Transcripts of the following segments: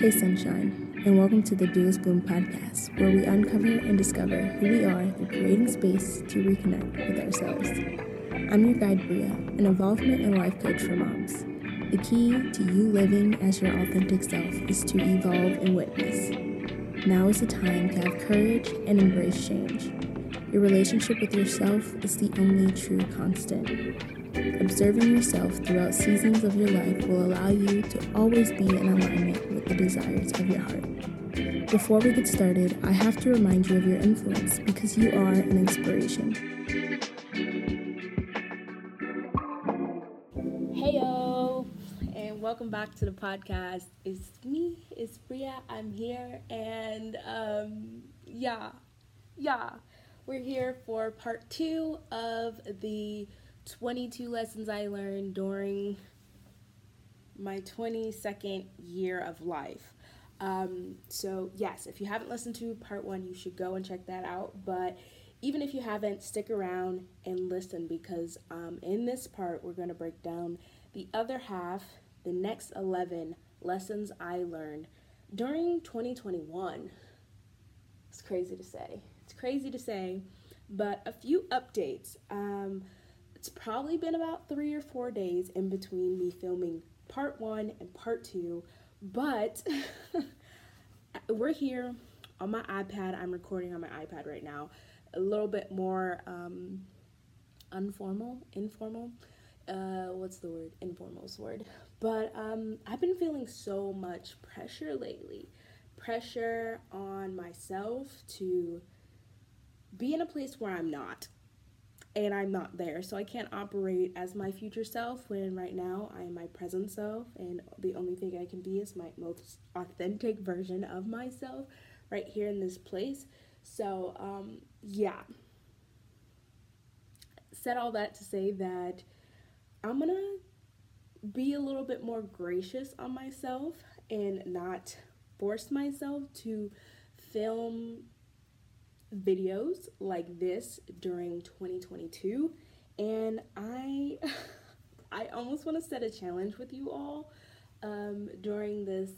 Hey, sunshine, and welcome to the Dew Bloom podcast, where we uncover and discover who we are through creating space to reconnect with ourselves. I'm your guide, Bria, an involvement and life coach for moms. The key to you living as your authentic self is to evolve and witness. Now is the time to have courage and embrace change. Your relationship with yourself is the only true constant. Observing yourself throughout seasons of your life will allow you to always be in alignment with the desires of your heart. Before we get started, I have to remind you of your influence because you are an inspiration. Hey yo, and welcome back to the podcast. It's me, it's Bria. I'm here, and um, yeah, yeah, we're here for part two of the 22 lessons I learned during my 22nd year of life. Um, so, yes, if you haven't listened to part one, you should go and check that out. But even if you haven't, stick around and listen because um, in this part, we're going to break down the other half, the next 11 lessons I learned during 2021. It's crazy to say. It's crazy to say, but a few updates. Um, it's probably been about three or four days in between me filming part one and part two, but we're here on my iPad. I'm recording on my iPad right now. A little bit more um, informal, informal. Uh, what's the word? Informal's word. But um, I've been feeling so much pressure lately. Pressure on myself to be in a place where I'm not and I'm not there. So I can't operate as my future self when right now I am my present self and the only thing I can be is my most authentic version of myself right here in this place. So, um, yeah. Said all that to say that I'm gonna be a little bit more gracious on myself and not force myself to film videos like this during 2022 and I I almost want to set a challenge with you all um, during this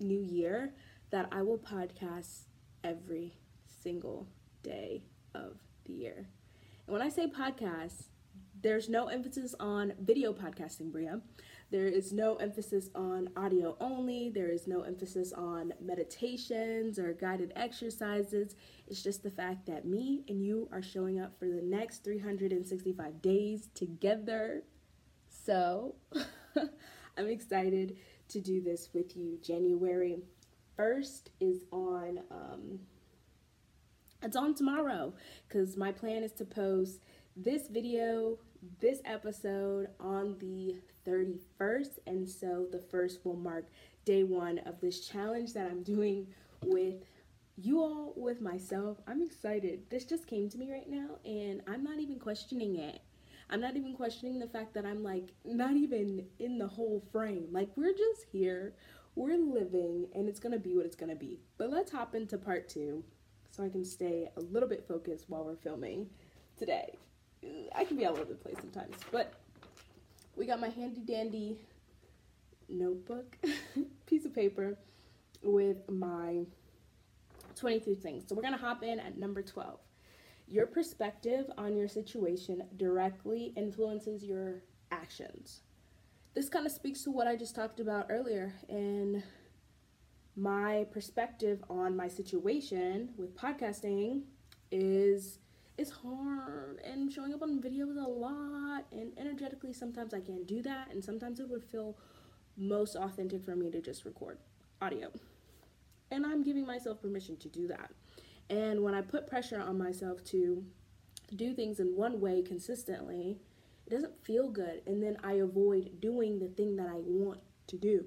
new year that I will podcast every single day of the year. And when I say podcast, there's no emphasis on video podcasting, Bria. There is no emphasis on audio only. There is no emphasis on meditations or guided exercises. It's just the fact that me and you are showing up for the next 365 days together. So I'm excited to do this with you. January 1st is on. Um, it's on tomorrow because my plan is to post this video, this episode on the 31st. And so the first will mark day one of this challenge that I'm doing with you all, with myself. I'm excited. This just came to me right now, and I'm not even questioning it. I'm not even questioning the fact that I'm like not even in the whole frame. Like, we're just here, we're living, and it's gonna be what it's gonna be. But let's hop into part two so I can stay a little bit focused while we're filming today. I can be all over the place sometimes, but we got my handy dandy notebook, piece of paper with my 23 things. So we're going to hop in at number 12. Your perspective on your situation directly influences your actions. This kind of speaks to what I just talked about earlier and my perspective on my situation with podcasting is it's hard and showing up on videos a lot and energetically sometimes I can't do that and sometimes it would feel most authentic for me to just record audio. And I'm giving myself permission to do that. And when I put pressure on myself to do things in one way consistently, it doesn't feel good and then I avoid doing the thing that I want to do.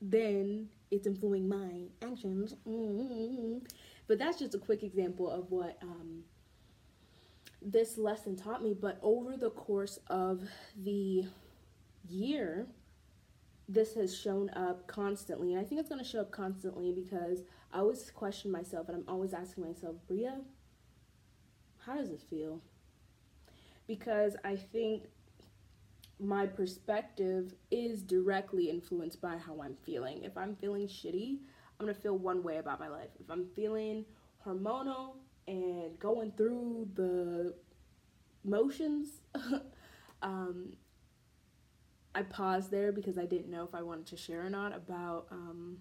Then it's influencing my actions. Mm-hmm. But that's just a quick example of what um, this lesson taught me. But over the course of the year, this has shown up constantly. And I think it's going to show up constantly because I always question myself and I'm always asking myself, Bria, how does it feel? Because I think my perspective is directly influenced by how I'm feeling. If I'm feeling shitty, I'm gonna feel one way about my life. If I'm feeling hormonal and going through the motions, um, I paused there because I didn't know if I wanted to share or not about um,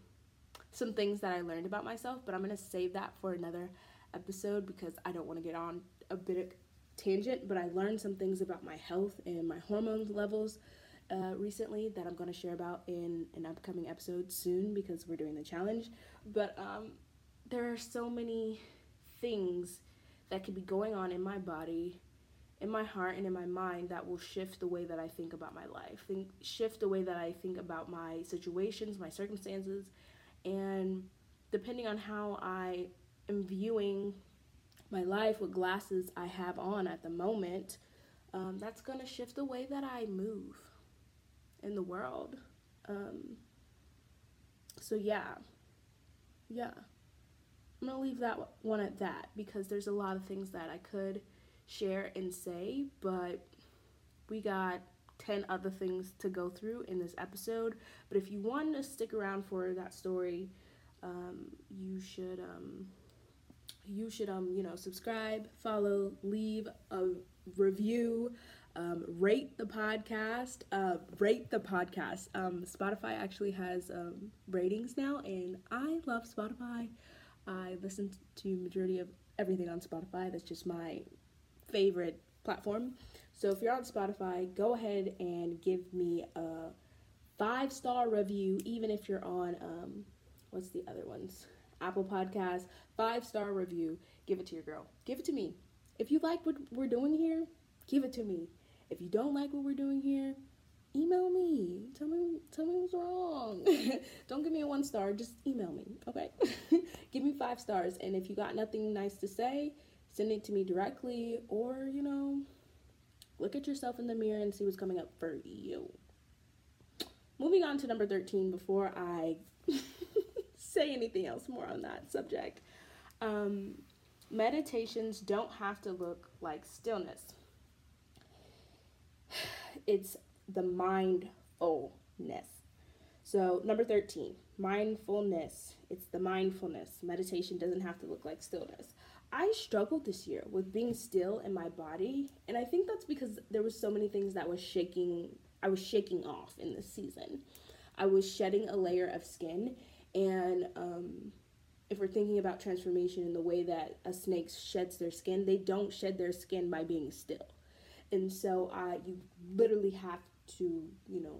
some things that I learned about myself, but I'm gonna save that for another episode because I don't want to get on a bit of tangent. But I learned some things about my health and my hormone levels uh, recently that I'm gonna share about in an upcoming episode soon because we're doing the challenge. But um, there are so many things that could be going on in my body in my heart and in my mind that will shift the way that I think about my life, think shift the way that I think about my situations, my circumstances, and depending on how I am viewing my life, what glasses I have on at the moment, um, that's gonna shift the way that I move in the world. Um, so yeah, yeah, I'm gonna leave that one at that because there's a lot of things that I could share and say, but we got 10 other things to go through in this episode. But if you want to stick around for that story, um, you should um, you should um you know subscribe, follow, leave a review, um, rate the podcast, uh, rate the podcast. Um, Spotify actually has um, ratings now, and I love Spotify. I listen to majority of everything on Spotify. That's just my favorite platform. So if you're on Spotify, go ahead and give me a five star review, even if you're on um, what's the other ones? Apple Podcasts, five star review. Give it to your girl. Give it to me. If you like what we're doing here, give it to me. If you don't like what we're doing here, email me. Tell me tell me what's wrong. don't give me a one star, just email me. Okay? give me five stars. And if you got nothing nice to say, send it to me directly or, you know, look at yourself in the mirror and see what's coming up for you. Moving on to number 13 before I say anything else more on that subject. Um, meditations don't have to look like stillness. It's the mindfulness. So, number 13, mindfulness. It's the mindfulness. Meditation doesn't have to look like stillness. I struggled this year with being still in my body, and I think that's because there was so many things that was shaking I was shaking off in this season. I was shedding a layer of skin, and um, if we're thinking about transformation in the way that a snake sheds their skin, they don't shed their skin by being still, and so uh, you literally have to, you know,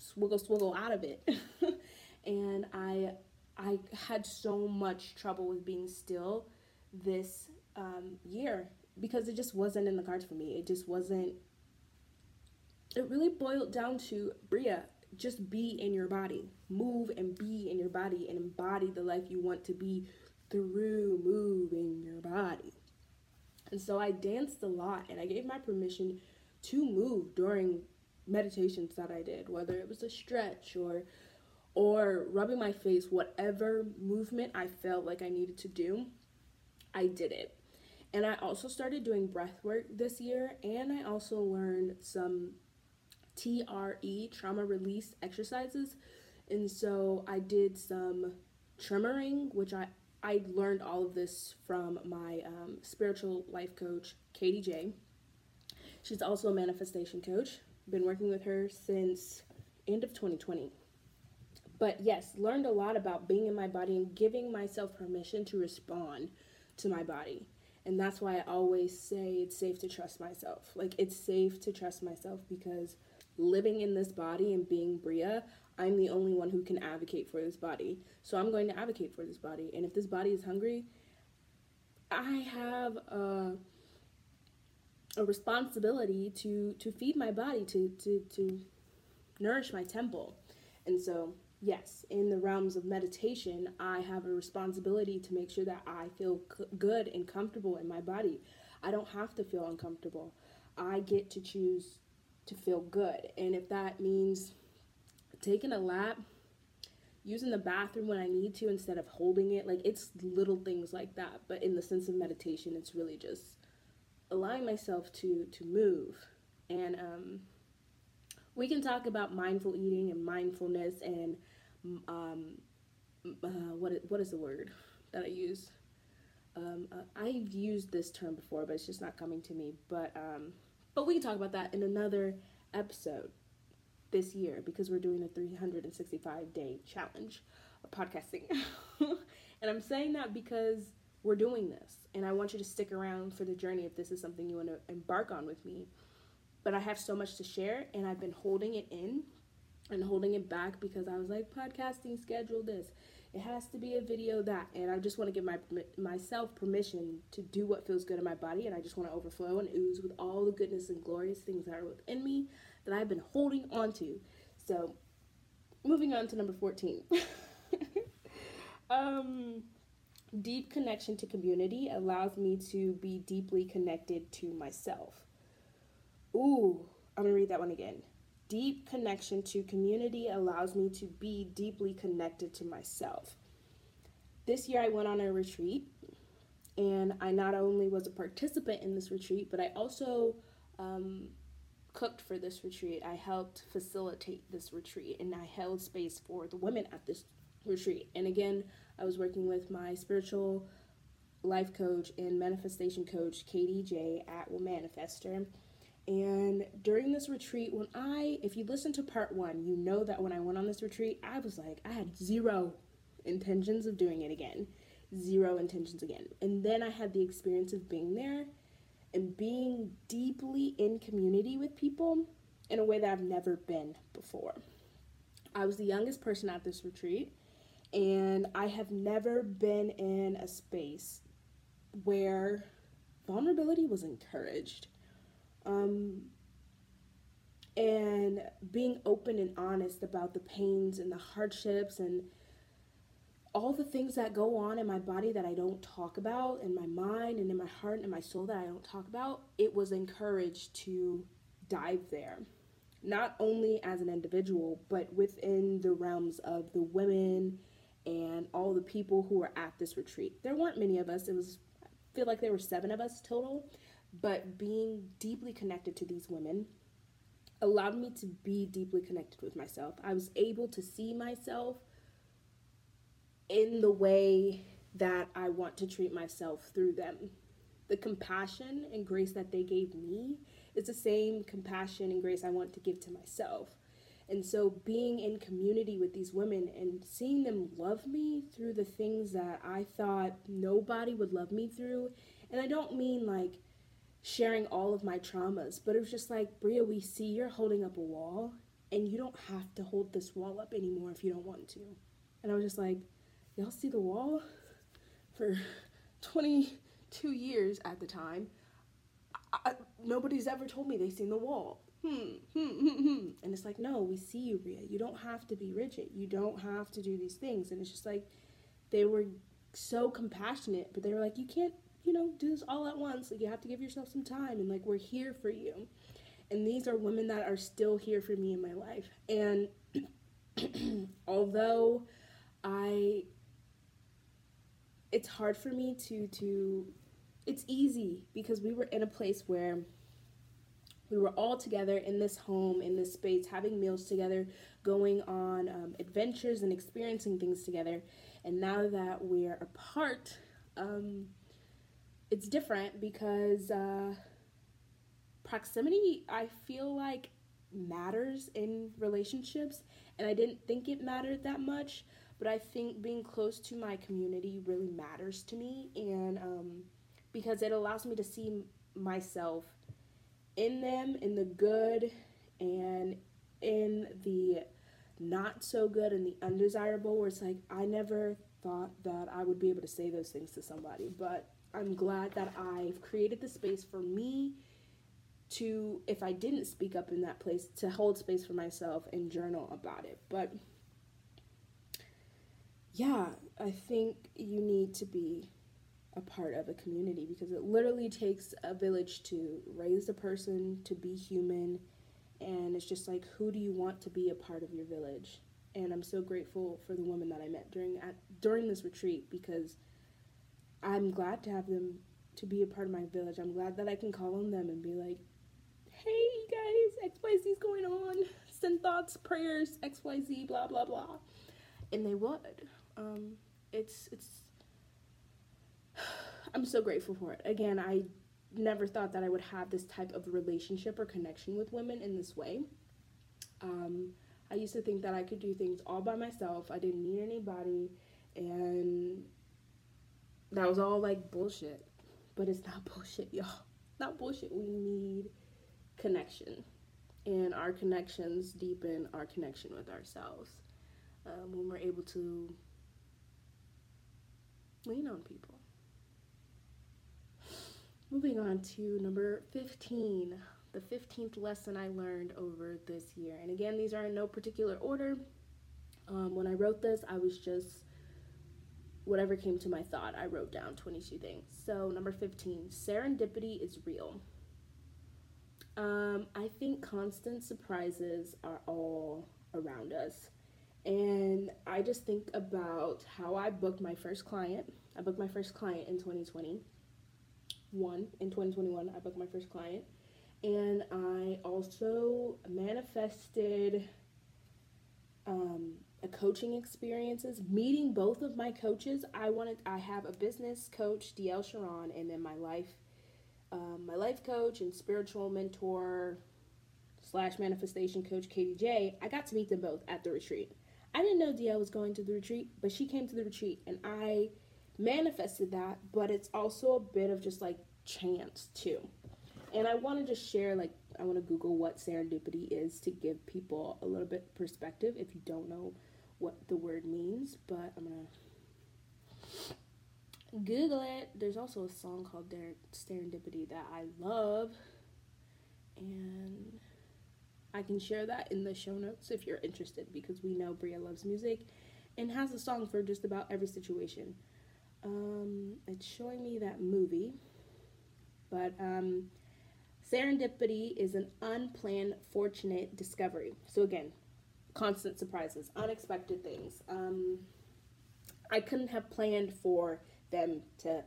swiggle swiggle out of it, and I I had so much trouble with being still this um, year because it just wasn't in the cards for me. It just wasn't. It really boiled down to Bria, just be in your body, move and be in your body, and embody the life you want to be through moving your body. And so I danced a lot, and I gave my permission to move during meditations that I did, whether it was a stretch or or rubbing my face, whatever movement I felt like I needed to do. I did it. And I also started doing breath work this year, and I also learned some TRE, trauma release exercises. And so I did some tremoring, which I, I learned all of this from my um, spiritual life coach, Katie J. She's also a manifestation coach. Been working with her since end of 2020. But yes, learned a lot about being in my body and giving myself permission to respond to my body. And that's why I always say it's safe to trust myself. Like, it's safe to trust myself because living in this body and being Bria, I'm the only one who can advocate for this body. So I'm going to advocate for this body. And if this body is hungry, I have a, a responsibility to, to feed my body, to, to, to nourish my temple. And so yes, in the realms of meditation, I have a responsibility to make sure that I feel c- good and comfortable in my body. I don't have to feel uncomfortable. I get to choose to feel good. And if that means taking a lap, using the bathroom when I need to instead of holding it, like it's little things like that. But in the sense of meditation, it's really just allowing myself to to move and um we can talk about mindful eating and mindfulness and um, uh, what what is the word that I use? Um, uh, I've used this term before, but it's just not coming to me. But um, but we can talk about that in another episode this year because we're doing a 365 day challenge of podcasting. and I'm saying that because we're doing this, and I want you to stick around for the journey if this is something you want to embark on with me. But I have so much to share, and I've been holding it in and holding it back because I was like, podcasting schedule this. It has to be a video that, and I just want to give my myself permission to do what feels good in my body, and I just want to overflow and ooze with all the goodness and glorious things that are within me that I've been holding on to. So, moving on to number fourteen. um, deep connection to community allows me to be deeply connected to myself. Ooh, I'm gonna read that one again. Deep connection to community allows me to be deeply connected to myself. This year I went on a retreat, and I not only was a participant in this retreat, but I also um, cooked for this retreat. I helped facilitate this retreat, and I held space for the women at this retreat. And again, I was working with my spiritual life coach and manifestation coach, Katie J at Will Manifester and during this retreat, when I, if you listen to part one, you know that when I went on this retreat, I was like, I had zero intentions of doing it again. Zero intentions again. And then I had the experience of being there and being deeply in community with people in a way that I've never been before. I was the youngest person at this retreat, and I have never been in a space where vulnerability was encouraged um, and being open and honest about the pains and the hardships and all the things that go on in my body that I don't talk about, in my mind and in my heart and in my soul that I don't talk about, it was encouraged to dive there. Not only as an individual, but within the realms of the women and all the people who were at this retreat. There weren't many of us, it was, I feel like there were seven of us total. But being deeply connected to these women allowed me to be deeply connected with myself. I was able to see myself in the way that I want to treat myself through them. The compassion and grace that they gave me is the same compassion and grace I want to give to myself. And so, being in community with these women and seeing them love me through the things that I thought nobody would love me through, and I don't mean like sharing all of my traumas. But it was just like, Bria, we see you're holding up a wall, and you don't have to hold this wall up anymore if you don't want to. And I was just like, y'all see the wall? For 22 years at the time, I, nobody's ever told me they seen the wall. Hmm, hmm, hmm, hmm. And it's like, no, we see you, Bria. You don't have to be rigid. You don't have to do these things. And it's just like, they were so compassionate, but they were like, you can't you know, do this all at once. Like you have to give yourself some time and like we're here for you. And these are women that are still here for me in my life. And although I it's hard for me to to it's easy because we were in a place where we were all together in this home in this space having meals together going on um, adventures and experiencing things together and now that we're apart um, it's different because uh, proximity, I feel like, matters in relationships. And I didn't think it mattered that much, but I think being close to my community really matters to me. And um, because it allows me to see myself in them, in the good and in the not so good and the undesirable, where it's like, I never thought that I would be able to say those things to somebody, but I'm glad that I've created the space for me to, if I didn't speak up in that place, to hold space for myself and journal about it. But yeah, I think you need to be a part of a community because it literally takes a village to raise a person, to be human. And it's just like, who do you want to be a part of your village? And I'm so grateful for the women that I met during at, during this retreat because I'm glad to have them to be a part of my village. I'm glad that I can call on them and be like, hey, guys, XYZ is going on. Send thoughts, prayers, XYZ, blah, blah, blah. And they would. Um, it's, it's, I'm so grateful for it. Again, I never thought that I would have this type of relationship or connection with women in this way. Um, I used to think that I could do things all by myself. I didn't need anybody, and that was all like bullshit. But it's not bullshit, y'all. Not bullshit. We need connection, and our connections deepen our connection with ourselves um, when we're able to lean on people. Moving on to number 15, the 15th lesson I learned over this year. And again, these are in no particular order. Um, when I wrote this, I was just whatever came to my thought, I wrote down 22 things. So, number 15, serendipity is real. Um, I think constant surprises are all around us. And I just think about how I booked my first client. I booked my first client in 2020 one in 2021. I booked my first client, and I also manifested um, a coaching experiences. Meeting both of my coaches, I wanted. I have a business coach, DL Sharon, and then my life, um, my life coach and spiritual mentor slash manifestation coach, Katie J. I got to meet them both at the retreat. I didn't know DL was going to the retreat, but she came to the retreat, and I manifested that, but it's also a bit of just like chance too. And I want to just share like I want to Google what serendipity is to give people a little bit perspective if you don't know what the word means, but I'm gonna Google it. There's also a song called Serendipity that I love, and I can share that in the show notes if you're interested because we know Bria loves music and has a song for just about every situation. Um, it's showing me that movie, but um, serendipity is an unplanned, fortunate discovery. So again, constant surprises, unexpected things. Um, I couldn't have planned for them to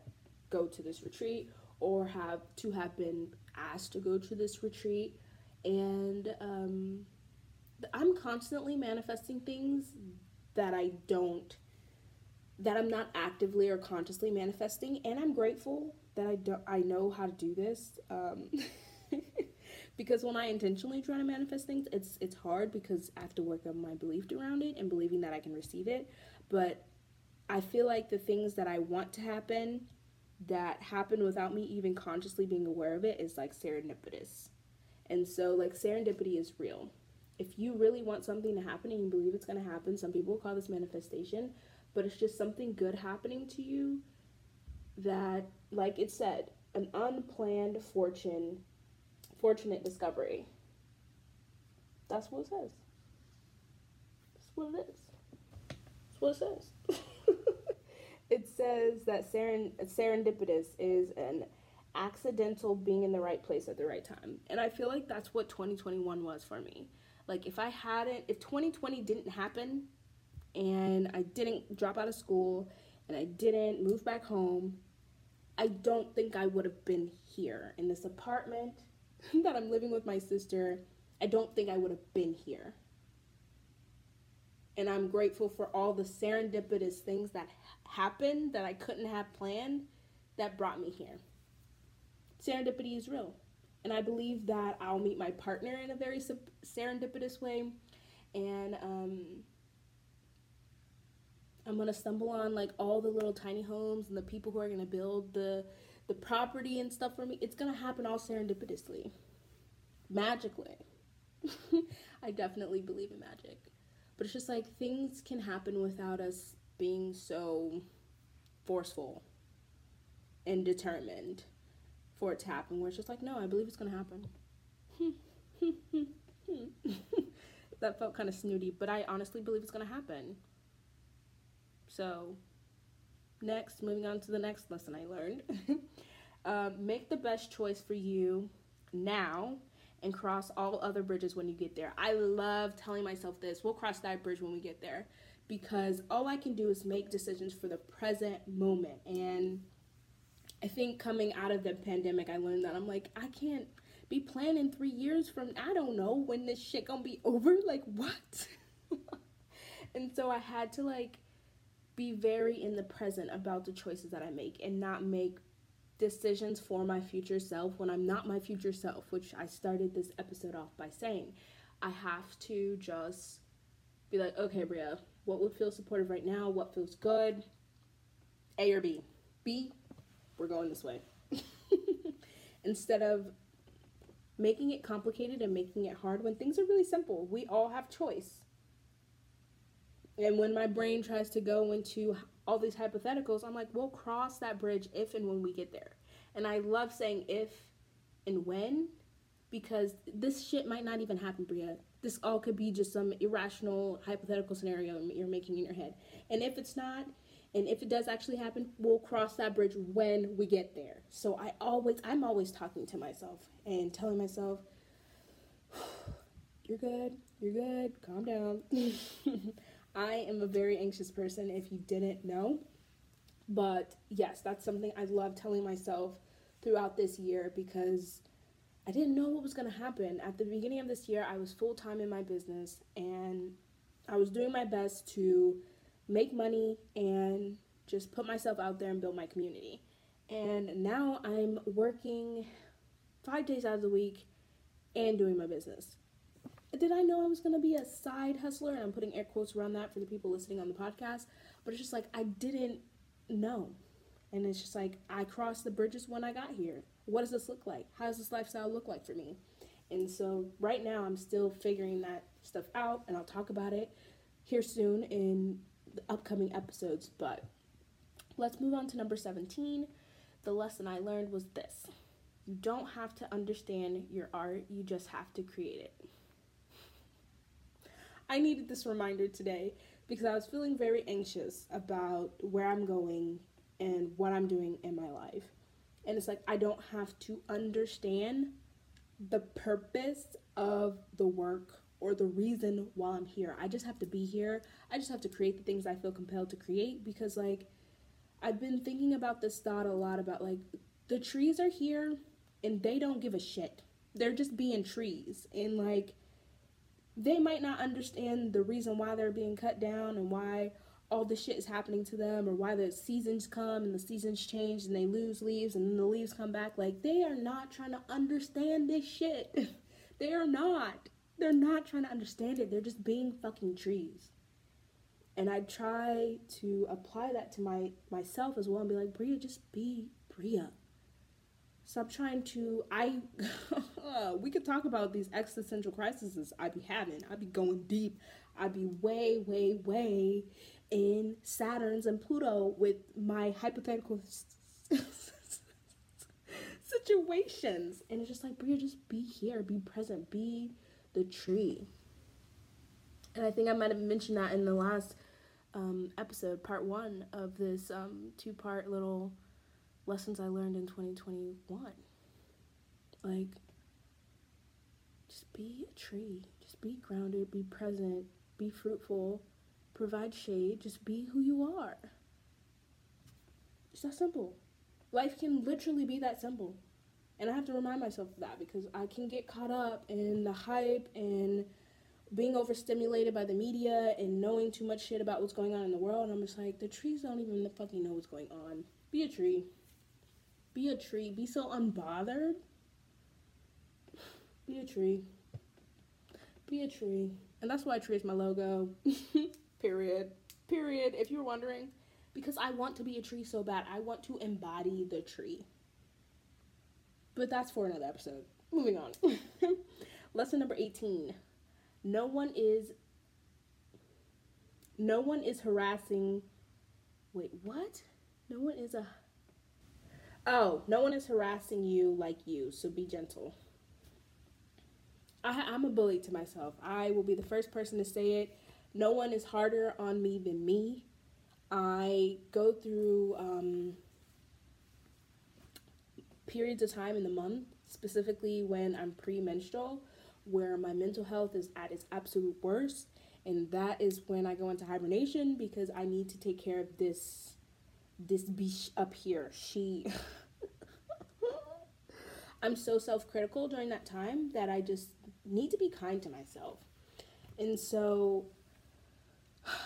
go to this retreat or have to have been asked to go to this retreat, and um, I'm constantly manifesting things that I don't that I'm not actively or consciously manifesting, and I'm grateful that I don't I know how to do this. Um, because when I intentionally try to manifest things, it's it's hard because I have to work on my belief around it and believing that I can receive it. But I feel like the things that I want to happen that happen without me even consciously being aware of it is like serendipitous. And so like serendipity is real. If you really want something to happen and you believe it's going to happen, some people call this manifestation but it's just something good happening to you that, like it said, an unplanned fortune, fortunate discovery. That's what it says. That's what it is. That's what it says. it says that seren- serendipitous is an accidental being in the right place at the right time. And I feel like that's what 2021 was for me. Like if I hadn't if 2020 didn't happen, and I didn't drop out of school and I didn't move back home, I don't think I would have been here in this apartment that I'm living with my sister. I don't think I would have been here. And I'm grateful for all the serendipitous things that happened that I couldn't have planned that brought me here. Serendipity is real. And I believe that I'll meet my partner in a very serendipitous way. And um, I'm gonna stumble on like all the little tiny homes and the people who are gonna build the the property and stuff for me. It's gonna happen all serendipitously, magically. I definitely believe in magic, but it's just like things can happen without us being so forceful and determined for it to happen. Where it's just like, no, I believe it's gonna happen. that felt kind of snooty, but I honestly believe it's gonna happen. So, next, moving on to the next lesson I learned. uh, make the best choice for you now and cross all other bridges when you get there. I love telling myself this. We'll cross that bridge when we get there because all I can do is make decisions for the present moment. And I think coming out of the pandemic, I learned that I'm like, I can't be planning three years from I don't know when this shit gonna be over. Like what? and so I had to like be very in the present about the choices that I make and not make decisions for my future self when I'm not my future self, which I started this episode off by saying. I have to just be like, okay, Bria, what would feel supportive right now? What feels good? A or B? B, we're going this way. Instead of making it complicated and making it hard when things are really simple. We all have choice. And when my brain tries to go into all these hypotheticals, I'm like, we'll cross that bridge if and when we get there. And I love saying if and when because this shit might not even happen, Bria. This all could be just some irrational hypothetical scenario you're making in your head. And if it's not, and if it does actually happen, we'll cross that bridge when we get there. So I always, I'm always talking to myself and telling myself, you're good, you're good, calm down. I am a very anxious person if you didn't know. But yes, that's something I love telling myself throughout this year because I didn't know what was going to happen. At the beginning of this year, I was full time in my business and I was doing my best to make money and just put myself out there and build my community. And now I'm working five days out of the week and doing my business. Did I know I was to be a side hustler? And I'm putting air quotes around that for the people listening on the podcast. But it's just like I didn't know. And it's just like I crossed the bridges when I got here. What does this look like? How does this lifestyle look like for me? And so right now I'm still figuring that stuff out and I'll talk about it here soon in the upcoming episodes. But let's move on to number 17. The lesson I learned was this you don't have to understand your art, you just have to create it. I needed this reminder today because I was feeling very anxious about where I'm going and what I'm doing in my life. And it's like I don't have to understand the purpose of the work or the reason why I'm here. I just have to be here. I just have to create the things I feel compelled to create because like I've been thinking about this thought a lot about like the trees are here and they don't give a shit. They're just being trees and like they might not understand the reason why they're being cut down and why all this shit is happening to them or why the seasons come and the seasons change and they lose leaves and then the leaves come back like they are not trying to understand this shit. they are not. They're not trying to understand it. They're just being fucking trees. And I try to apply that to my myself as well and be like, Bria, just be Bria. Stop trying to I we could talk about these existential crises I'd be having. I'd be going deep. I'd be way, way, way in Saturn's and Pluto with my hypothetical situations. And it's just like, Bria, just be here, be present, be the tree. And I think I might have mentioned that in the last um, episode, part one of this um, two part little lessons I learned in 2021. Like, just be a tree, just be grounded, be present, be fruitful, provide shade, just be who you are. It's that simple. Life can literally be that simple. And I have to remind myself of that because I can get caught up in the hype and being overstimulated by the media and knowing too much shit about what's going on in the world. And I'm just like, the trees don't even fucking know what's going on. Be a tree. Be a tree. Be so unbothered. Be a tree. Be a tree. And that's why a tree is my logo. Period. Period. If you're wondering. Because I want to be a tree so bad. I want to embody the tree. But that's for another episode. Moving on. Lesson number 18. No one is no one is harassing wait, what? No one is a Oh, no one is harassing you like you, so be gentle. I, I'm a bully to myself. I will be the first person to say it. No one is harder on me than me. I go through um, periods of time in the month, specifically when I'm premenstrual, where my mental health is at its absolute worst. And that is when I go into hibernation because I need to take care of this this beach up here. She I'm so self critical during that time that I just need to be kind to myself. And so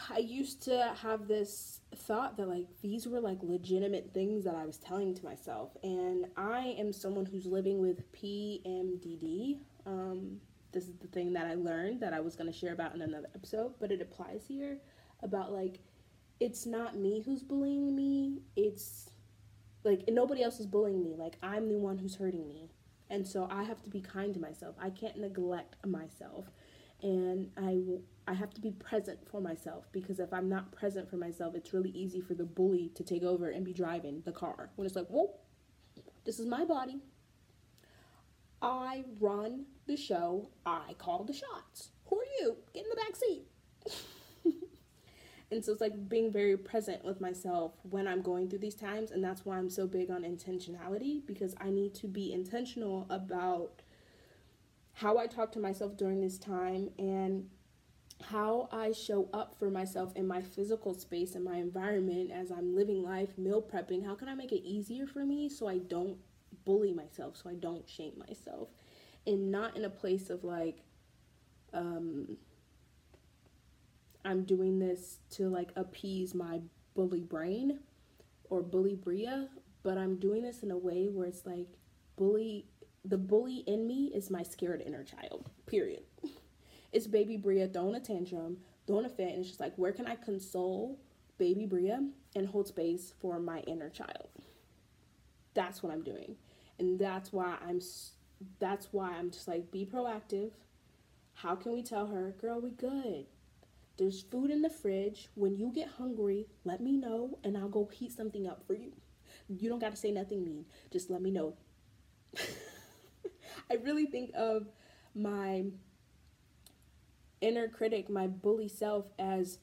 I used to have this thought that like these were like legitimate things that I was telling to myself. And I am someone who's living with PMDD. Um, this is the thing that I learned that I was going to share about in another episode, but it applies here about like it's not me who's bullying me, it's like nobody else is bullying me. Like I'm the one who's hurting me. And so I have to be kind to myself. I can't neglect myself. And I I have to be present for myself because if I'm not present for myself, it's really easy for the bully to take over and be driving the car. When it's like, "Whoa, this is my body. I run the show. I call the shots. Who are you? Get in the back seat." And so it's like being very present with myself when I'm going through these times, and that's why I'm so big on intentionality because I need to be intentional about how I talk to myself during this time and how I show up for myself in my physical space and my environment as I'm living life, meal prepping. How can I make it easier for me so I don't bully myself, so I don't shame myself, and not in a place of like, um, I'm doing this to like appease my bully brain or bully Bria, but I'm doing this in a way where it's like bully the bully in me is my scared inner child. Period. It's baby Bria throwing a tantrum, throwing a fit, and it's just like where can I console baby Bria and hold space for my inner child? That's what I'm doing. And that's why I'm that's why I'm just like be proactive. How can we tell her, girl, we good? There's food in the fridge. When you get hungry, let me know and I'll go heat something up for you. You don't got to say nothing mean. Just let me know. I really think of my inner critic, my bully self, as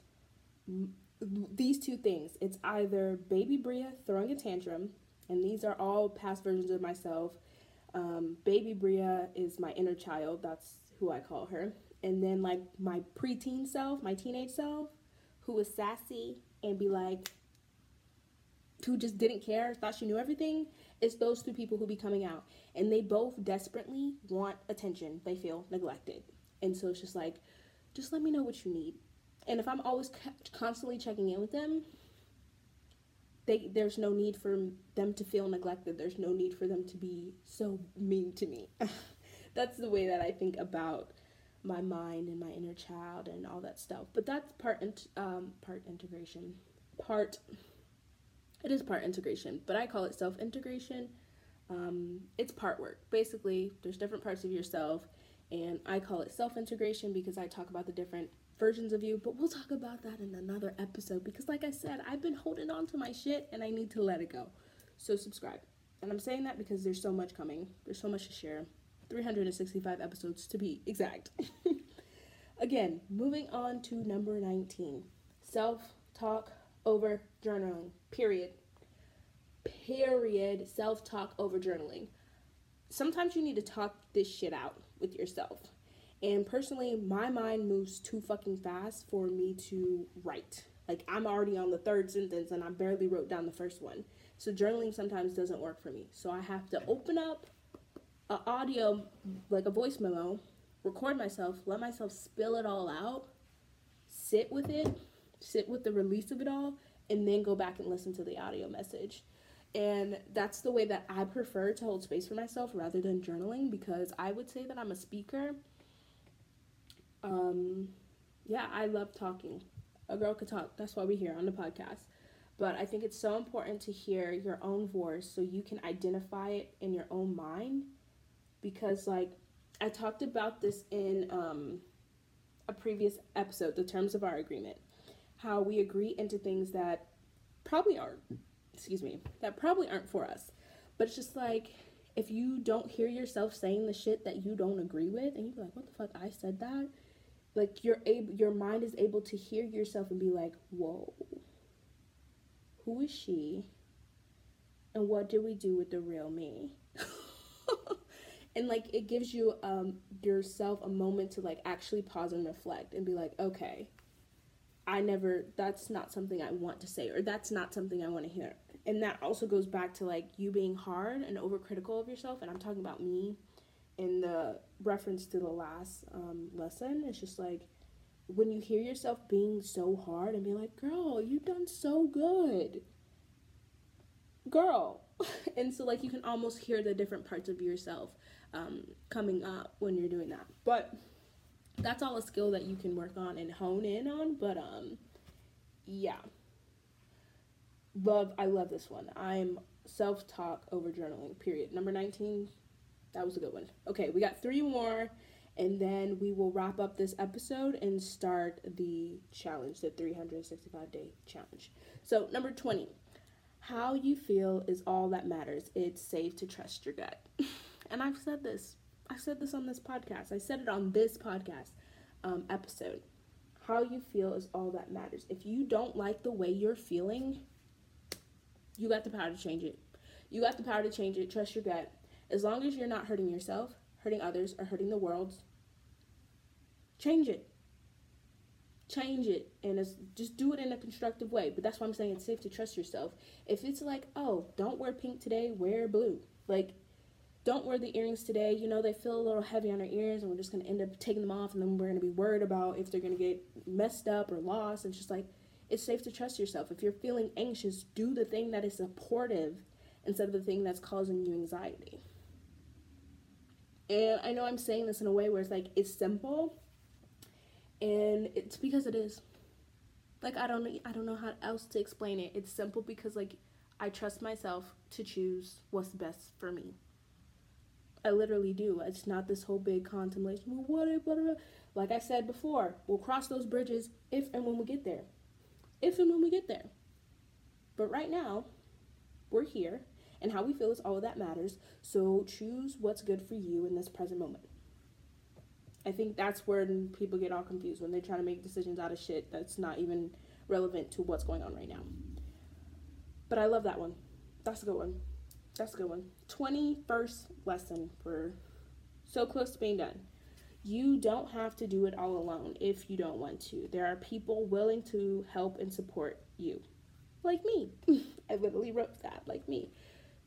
these two things. It's either baby Bria throwing a tantrum, and these are all past versions of myself. Um, baby Bria is my inner child. That's who I call her and then like my preteen self, my teenage self, who was sassy and be like, who just didn't care, thought she knew everything, it's those two people who be coming out. And they both desperately want attention. They feel neglected. And so it's just like, just let me know what you need. And if I'm always constantly checking in with them, they, there's no need for them to feel neglected. There's no need for them to be so mean to me. That's the way that I think about my mind and my inner child and all that stuff. But that's part in, um, part integration. Part it is part integration, but I call it self integration. Um, it's part work. Basically, there's different parts of yourself, and I call it self integration because I talk about the different versions of you. But we'll talk about that in another episode because, like I said, I've been holding on to my shit and I need to let it go. So subscribe. And I'm saying that because there's so much coming. There's so much to share. 365 episodes to be exact. Again, moving on to number 19 self talk over journaling. Period. Period. Self talk over journaling. Sometimes you need to talk this shit out with yourself. And personally, my mind moves too fucking fast for me to write. Like, I'm already on the third sentence and I barely wrote down the first one. So, journaling sometimes doesn't work for me. So, I have to open up a audio, like a voice memo, record myself, let myself spill it all out, sit with it, sit with the release of it all, and then go back and listen to the audio message. And that's the way that I prefer to hold space for myself rather than journaling because I would say that I'm a speaker. Um, yeah, I love talking. A girl could talk. That's why we're here on the podcast. But I think it's so important to hear your own voice so you can identify it in your own mind because like I talked about this in um, a previous episode, the terms of our agreement, how we agree into things that probably aren't, excuse me, that probably aren't for us. But it's just like if you don't hear yourself saying the shit that you don't agree with, and you're like, what the fuck, I said that. Like you're able, your mind is able to hear yourself and be like, whoa, who is she? And what do we do with the real me? and like it gives you um yourself a moment to like actually pause and reflect and be like okay i never that's not something i want to say or that's not something i want to hear and that also goes back to like you being hard and overcritical of yourself and i'm talking about me in the reference to the last um, lesson it's just like when you hear yourself being so hard and be like girl you've done so good girl and so like you can almost hear the different parts of yourself um, coming up when you're doing that but that's all a skill that you can work on and hone in on but um yeah love I love this one. I'm self-talk over journaling. Period. Number 19. That was a good one. Okay, we got three more and then we will wrap up this episode and start the challenge, the 365 day challenge. So, number 20. How you feel is all that matters. It's safe to trust your gut. and I've said this. I said this on this podcast. I said it on this podcast um, episode. How you feel is all that matters. If you don't like the way you're feeling, you got the power to change it. You got the power to change it. Trust your gut. As long as you're not hurting yourself, hurting others, or hurting the world, change it. Change it and it's, just do it in a constructive way. But that's why I'm saying it's safe to trust yourself. If it's like, oh, don't wear pink today, wear blue. Like, don't wear the earrings today. You know, they feel a little heavy on our ears, and we're just going to end up taking them off, and then we're going to be worried about if they're going to get messed up or lost. And just like, it's safe to trust yourself. If you're feeling anxious, do the thing that is supportive instead of the thing that's causing you anxiety. And I know I'm saying this in a way where it's like it's simple and it's because it is. Like I don't I don't know how else to explain it. It's simple because like I trust myself to choose what's best for me. I literally do. It's not this whole big contemplation. Well, what if, like I said before, we'll cross those bridges if and when we get there if and when we get there. But right now, we're here, and how we feel is all that matters. So choose what's good for you in this present moment. I think that's where people get all confused when they try to make decisions out of shit that's not even relevant to what's going on right now. But I love that one. That's a good one. That's a good one. 21st lesson. for so close to being done. You don't have to do it all alone if you don't want to. There are people willing to help and support you. Like me. I literally wrote that, like me.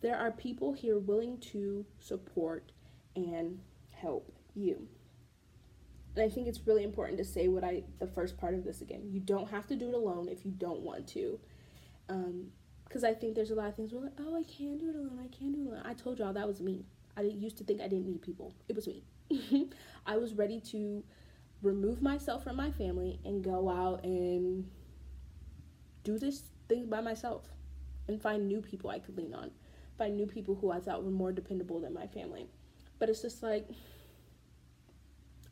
There are people here willing to support and help you. And I think it's really important to say what I, the first part of this again. You don't have to do it alone if you don't want to. Because um, I think there's a lot of things where, like, oh, I can do it alone. I can do it alone. I told y'all that was me. I used to think I didn't need people. It was me. I was ready to remove myself from my family and go out and do this thing by myself and find new people I could lean on, find new people who I thought were more dependable than my family. But it's just like,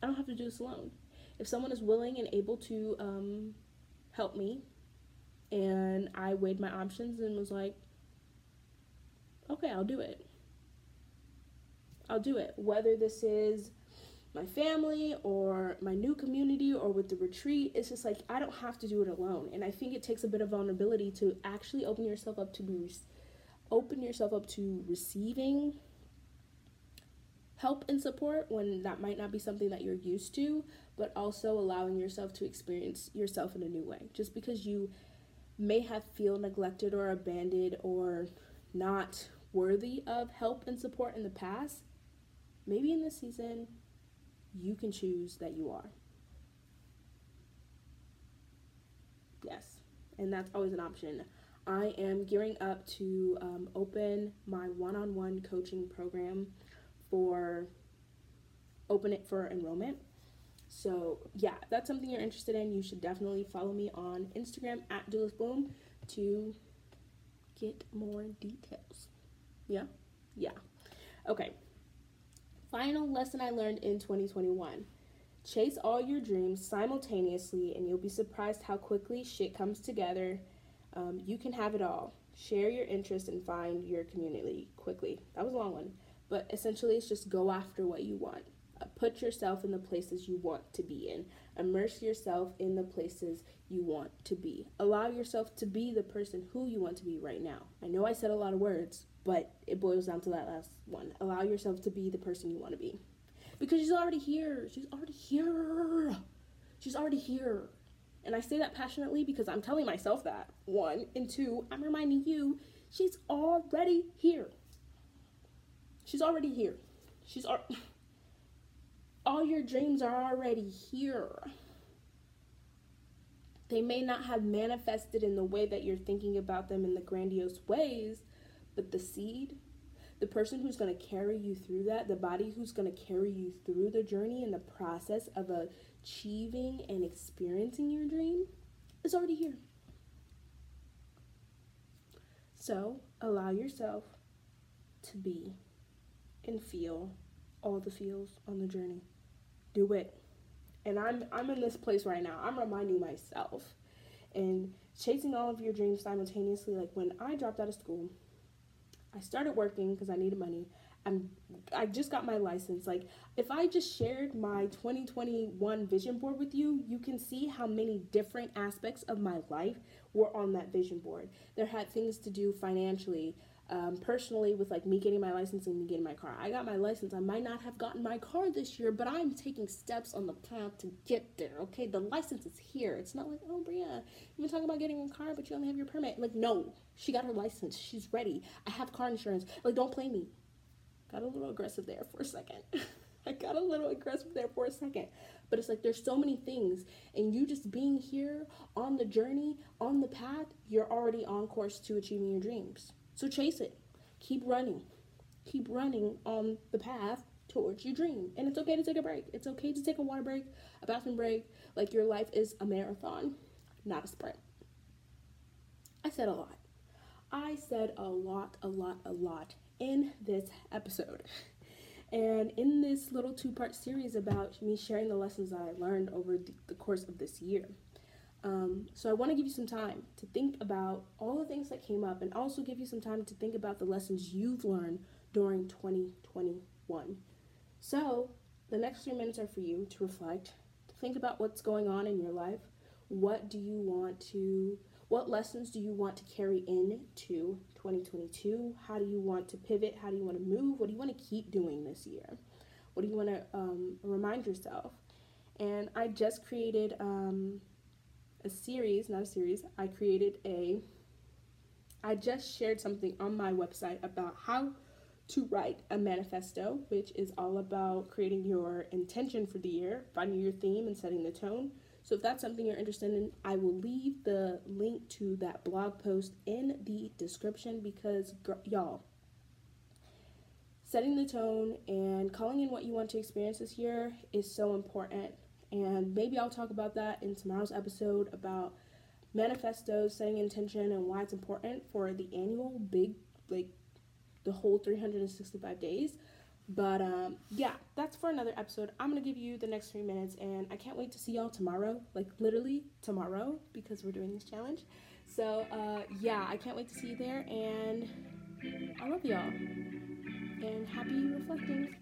I don't have to do this alone. If someone is willing and able to um, help me, and I weighed my options and was like, okay, I'll do it. I'll do it. Whether this is my family or my new community or with the retreat, it's just like I don't have to do it alone. And I think it takes a bit of vulnerability to actually open yourself up to be open yourself up to receiving help and support when that might not be something that you're used to, but also allowing yourself to experience yourself in a new way. Just because you may have feel neglected or abandoned or not worthy of help and support in the past maybe in this season, you can choose that you are. Yes, and that's always an option. I am gearing up to um, open my one on one coaching program for open it for enrollment. So, yeah, that's something you're interested in. You should definitely follow me on Instagram at Duelist Bloom to get more details. Yeah? Yeah. Okay, final lesson I learned in 2021 chase all your dreams simultaneously, and you'll be surprised how quickly shit comes together. Um, you can have it all. Share your interests and find your community quickly. That was a long one, but essentially, it's just go after what you want. Uh, put yourself in the places you want to be in. Immerse yourself in the places you want to be. Allow yourself to be the person who you want to be right now. I know I said a lot of words, but it boils down to that last one. Allow yourself to be the person you want to be. Because she's already here. She's already here. She's already here. And I say that passionately because I'm telling myself that. One. And two, I'm reminding you She's already here. She's already here. She's al- all your dreams are already here. They may not have manifested in the way that you're thinking about them in the grandiose ways, but the seed, the person who's going to carry you through that, the body who's going to carry you through the journey and the process of achieving and experiencing your dream is already here. So allow yourself to be and feel all the feels on the journey. Do it. And I'm I'm in this place right now. I'm reminding myself and chasing all of your dreams simultaneously. Like when I dropped out of school, I started working because I needed money. I'm I just got my license. Like if I just shared my 2021 vision board with you, you can see how many different aspects of my life were on that vision board. There had things to do financially, um, personally with like me getting my license and me getting my car. I got my license. I might not have gotten my car this year, but I'm taking steps on the path to get there. Okay, the license is here. It's not like, oh, Bria, you've been talking about getting a car, but you only have your permit. Like, no, she got her license. She's ready. I have car insurance. Like, don't play me. Got a little aggressive there for a second. I got a little aggressive there for a second. But it's like there's so many things, and you just being here on the journey, on the path, you're already on course to achieving your dreams. So chase it. Keep running. Keep running on the path towards your dream. And it's okay to take a break. It's okay to take a water break, a bathroom break. Like your life is a marathon, not a sprint. I said a lot. I said a lot, a lot, a lot in this episode. And in this little two part series about me sharing the lessons that I learned over the course of this year. Um, so I want to give you some time to think about all the things that came up and also give you some time to think about the lessons you've learned during 2021. So the next three minutes are for you to reflect, to think about what's going on in your life. What do you want to, what lessons do you want to carry into 2022? How do you want to pivot? How do you want to move? What do you want to keep doing this year? What do you want to um, remind yourself? And I just created um, a series, not a series, I created a, I just shared something on my website about how to write a manifesto, which is all about creating your intention for the year, finding your theme, and setting the tone. So, if that's something you're interested in, I will leave the link to that blog post in the description because, y'all, setting the tone and calling in what you want to experience this year is so important. And maybe I'll talk about that in tomorrow's episode about manifestos, setting intention, and why it's important for the annual big, like the whole 365 days. But um, yeah, that's for another episode. I'm gonna give you the next three minutes, and I can't wait to see y'all tomorrow, like literally tomorrow, because we're doing this challenge. So uh, yeah, I can't wait to see you there, and I love y'all, and happy reflecting.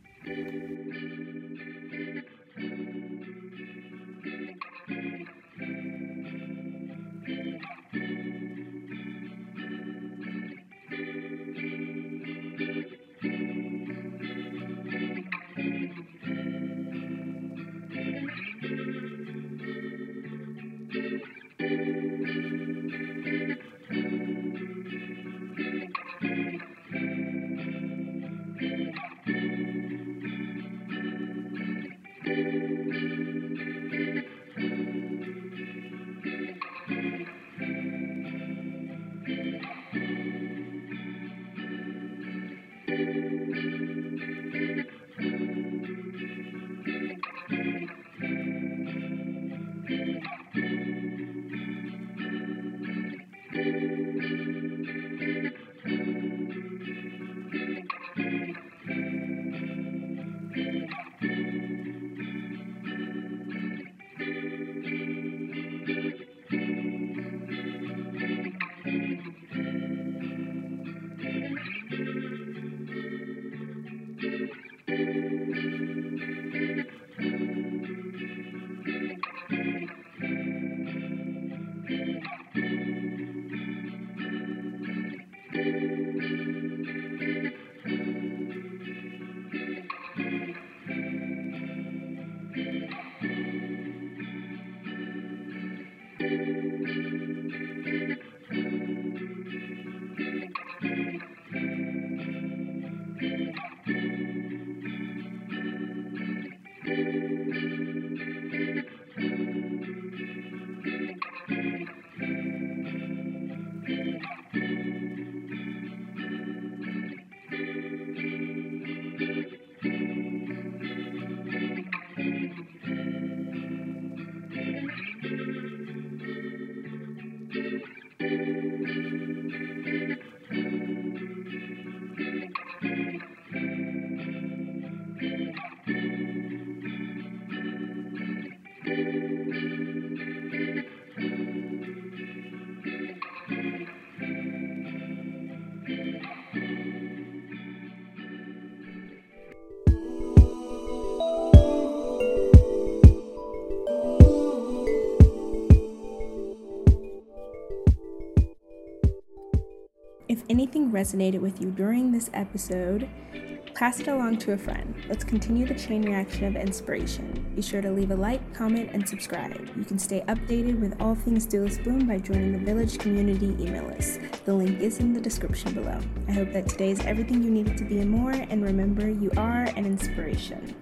Anything resonated with you during this episode, pass it along to a friend. Let's continue the chain reaction of inspiration. Be sure to leave a like, comment, and subscribe. You can stay updated with all things Duelist Bloom by joining the Village Community email list. The link is in the description below. I hope that today is everything you needed to be and more, and remember, you are an inspiration.